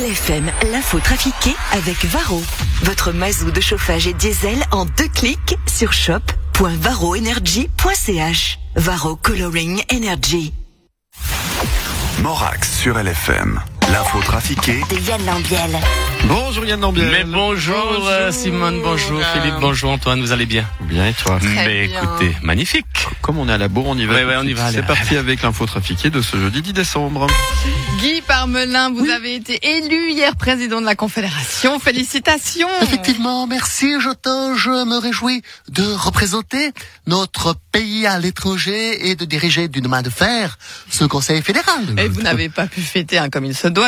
LFM, l'info trafiquée avec Varro. Votre mazou de chauffage et diesel en deux clics sur shop.varroenergy.ch. Varro Coloring Energy. Morax sur LFM. L'info trafiquée De Yann Lambiel. Bonjour Yann Lambiel. Mais bonjour, euh, Simone, bonjour Philippe, bonjour Antoine, vous allez bien? Bien et toi? Mais bien. écoutez, magnifique. Comme on est à la bourre, on y va. Ouais, ouais, on y va, C'est parti avec l'info trafiquée de ce jeudi 10 décembre. Guy Parmelin, vous avez été élu hier président de la Confédération. Félicitations. Effectivement, merci Jotin. Je me réjouis de représenter notre pays à l'étranger et de diriger d'une main de fer ce Conseil fédéral. Et vous n'avez pas pu fêter hein, comme il se doit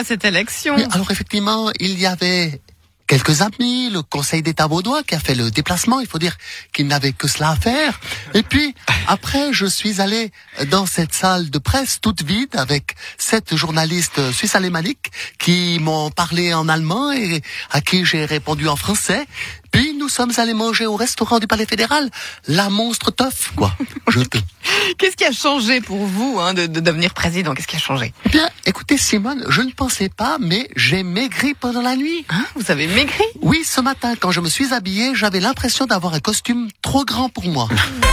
alors effectivement, il y avait quelques amis, le Conseil d'État vaudois qui a fait le déplacement. Il faut dire qu'il n'avait que cela à faire. Et puis, après, je suis allé dans cette salle de presse toute vide avec sept journalistes suisses alémaniques qui m'ont parlé en allemand et à qui j'ai répondu en français. Puis, nous sommes allés manger au restaurant du Palais fédéral la monstre teuf, quoi. Qu'est-ce qui a changé pour vous hein, de, de devenir président? Qu'est-ce qui a changé? Eh Bien, écoutez, Simone, je ne pensais pas, mais j'ai maigri pendant la nuit. hein Vous avez maigri? Oui, ce matin, quand je me suis habillé, j'avais l'impression d'avoir un costume trop grand pour moi.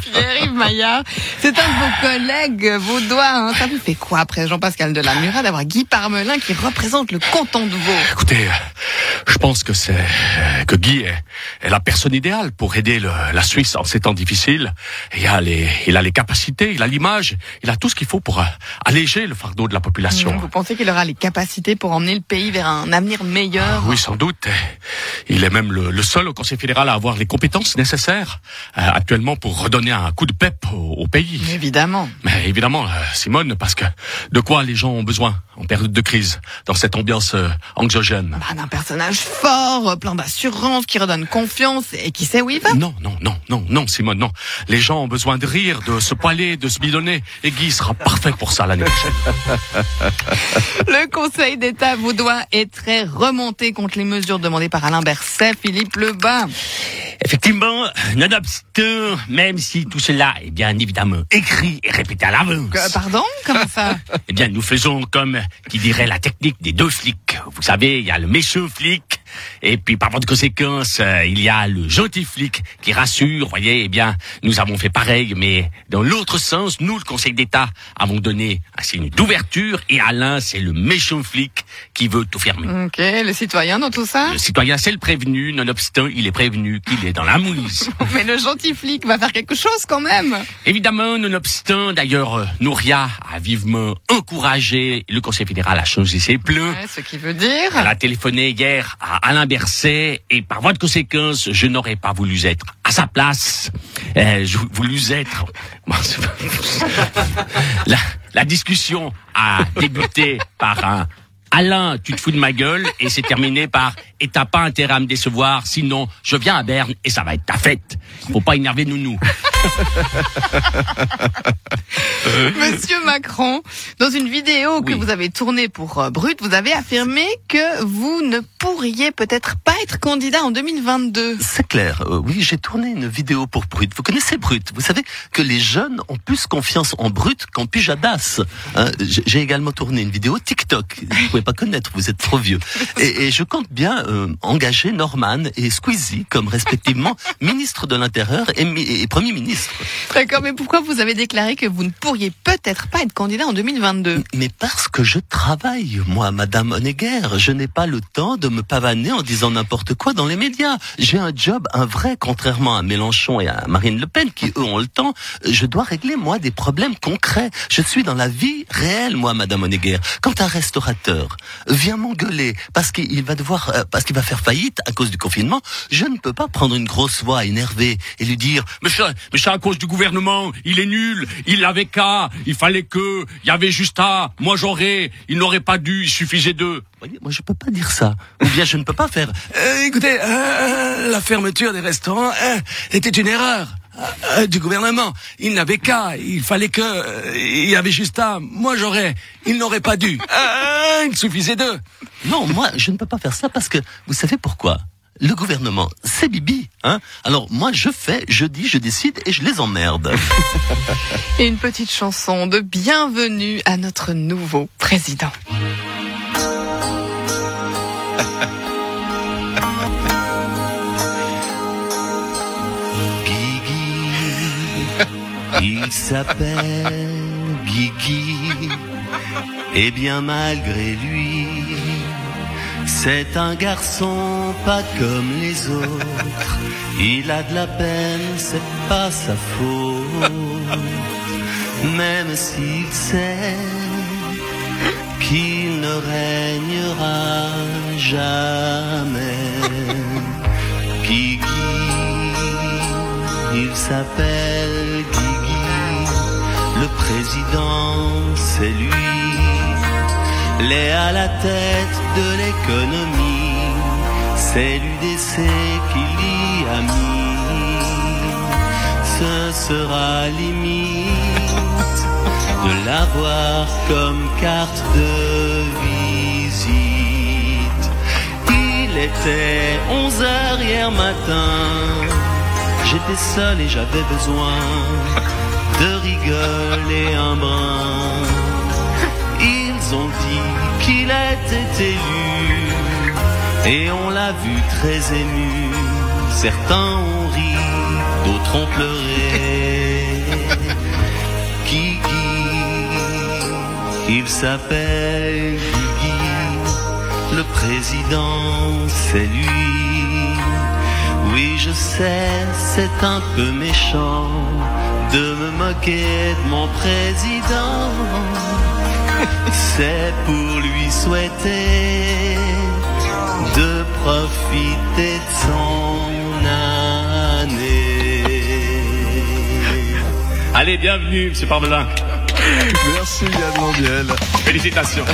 Pierre-Yves Maillard, c'est un de vos collègues vaudois. Hein. Ça vous fait quoi après Jean-Pascal Delamura d'avoir Guy Parmelin qui représente le canton de Vaud? Écoutez, euh, je pense que c'est euh, que Guy est, est la personne idéale pour aider le- la Suisse en ces temps difficiles. Il a les, il a les capacités, il a l'image, il a tout ce qu'il faut pour euh, alléger le fardeau de la population. Vous pensez qu'il aura les capacités pour emmener le pays vers un avenir meilleur? Oui, sans doute. Il est même le, le seul au Conseil fédéral à avoir les compétences nécessaires euh, actuellement pour redonner un coup de pep au, au pays. Évidemment. Mais évidemment, euh, Simone, parce que de quoi les gens ont besoin en période de crise, dans cette ambiance euh, anxiogène? Bah, d'un personnage fort, euh, plein d'assurance, qui redonne confiance et qui sait où il va. Non, non, non, non, non, Simone, non. Les gens ont besoin de rire, de se poiler, de se bidonner. Et Guy sera parfait pour ça l'année prochaine. Le Conseil d'État vaudois est très remonté contre les mesures demandées par Alain Berset, Philippe Lebas. Effectivement, nonobstant, même si tout cela est bien évidemment écrit et répété à l'avance, Euh, pardon Comment ça eh bien nous faisons comme qui dirait la technique des deux flics. Vous savez, il y a le méchant flic et puis par voie de conséquence, euh, il y a le gentil flic qui rassure. Voyez, eh bien nous avons fait pareil, mais dans l'autre sens, nous le Conseil d'État avons donné un signe d'ouverture et Alain c'est le méchant flic qui veut tout fermer. Ok, le citoyen dans tout ça? Le citoyen c'est le prévenu, nonobstant il est prévenu qu'il est dans la mouise. Mais le gentil flic va faire quelque chose quand même. Évidemment, nonobstant, d'ailleurs, euh, Nouria a vivement encouragé le Conseil fédéral à changer ses plans. Ouais, ce qui veut dire... Elle a téléphoné hier à Alain Berset et par voie de conséquence, je n'aurais pas voulu être à sa place. Euh, je voulu être... La, la discussion a débuté par un Alain, tu te fous de ma gueule et c'est terminé par et t'as pas intérêt à me décevoir, sinon je viens à Berne et ça va être ta fête. Faut pas énerver Nounou. Monsieur Macron, dans une vidéo que Oui. vous avez tournée pour euh, Brut, vous avez affirmé que vous ne pourriez peut-être pas être candidat en 2022. C'est clair. Euh, oui, j'ai tourné une vidéo pour Brut. Vous connaissez Brut Vous savez que les jeunes ont plus confiance en Brut qu'en Pujadas. Hein, j'ai également tourné une vidéo TikTok. Vous pouvez pas connaître, vous êtes trop vieux. Et, et je compte bien euh, engager Norman et Squeezie comme respectivement ministre de l'Intérieur et Premier ministre. D'accord, mais pourquoi vous avez déclaré que vous ne pourriez peut-être pas être candidat en 2022 Mais parce que je travaille, moi, Madame Honegger. Je n'ai pas le temps de me pavaner en disant n'importe quoi dans les médias. J'ai un job, un vrai, contrairement à Mélenchon et à Marine Le Pen, qui eux ont le temps. Je dois régler, moi, des problèmes concrets. Je suis dans la vie réelle, moi, Madame Honegger. Quand un restaurateur vient m'engueuler parce qu'il va devoir, euh, parce qu'il va faire faillite à cause du confinement, je ne peux pas prendre une grosse voix énervée et lui dire, Mais c'est, à cause du gouvernement. Il est nul. Il avait qu'à. Il fallait que. Il y avait juste à. Moi j'aurais. Il n'aurait pas dû. Il suffisait de. voyez, moi, je peux pas dire ça. Ou bien je ne peux pas faire, Euh, écoutez, euh, la fermeture des restaurants euh, était une erreur euh, du gouvernement. Il n'avait qu'à, il fallait que, euh, il y avait juste à. Moi j'aurais, il n'aurait pas dû. Euh, il suffisait d'eux. Non, moi, je ne peux pas faire ça parce que vous savez pourquoi? le gouvernement, c'est Bibi. Hein Alors moi, je fais, je dis, je décide et je les emmerde. une petite chanson de bienvenue à notre nouveau président. Guigui, il s'appelle Guigui, et bien malgré lui, c'est un garçon pas comme les autres. Il a de la peine, c'est pas sa faute. Même s'il sait qu'il ne régnera jamais. Guigui, il s'appelle Guigui, le président c'est lui. L'est à la tête de l'économie, c'est l'UDC qui l'y a mis. Ce sera limite de l'avoir comme carte de visite. Il était 11 heures hier matin. J'étais seul et j'avais besoin de rigoler un brin. Ils ont dit qu'il était élu et on l'a vu très ému. Certains ont ri, d'autres ont pleuré. Guigui, il s'appelle Guigui, le président c'est lui. Oui, je sais, c'est un peu méchant de me moquer de mon président. C'est pour lui souhaiter profiter de son année. Allez, bienvenue, monsieur Parmelin. Merci Yann Lambiel. Félicitations.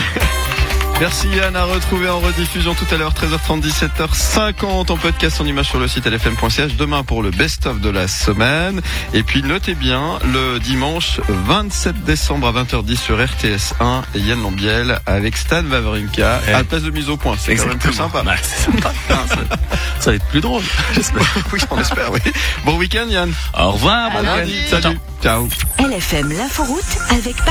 Merci Yann, à retrouver en rediffusion tout à l'heure 13h30, 17h50 en podcast en image sur le site lfm.ch demain pour le best-of de la semaine. Et puis notez bien, le dimanche 27 décembre à 20h10 sur RTS 1, Yann Lambiel avec Stan Wawrinka Eh. à la place de mise au point. C'est quand même plus sympa. Ouais, sympa. Ça va être plus drôle. J'espère. oui, on espère, oui. Bon week-end Yann. Au revoir. À bon week-end. Salut. Ciao. LFM l'inforoute avec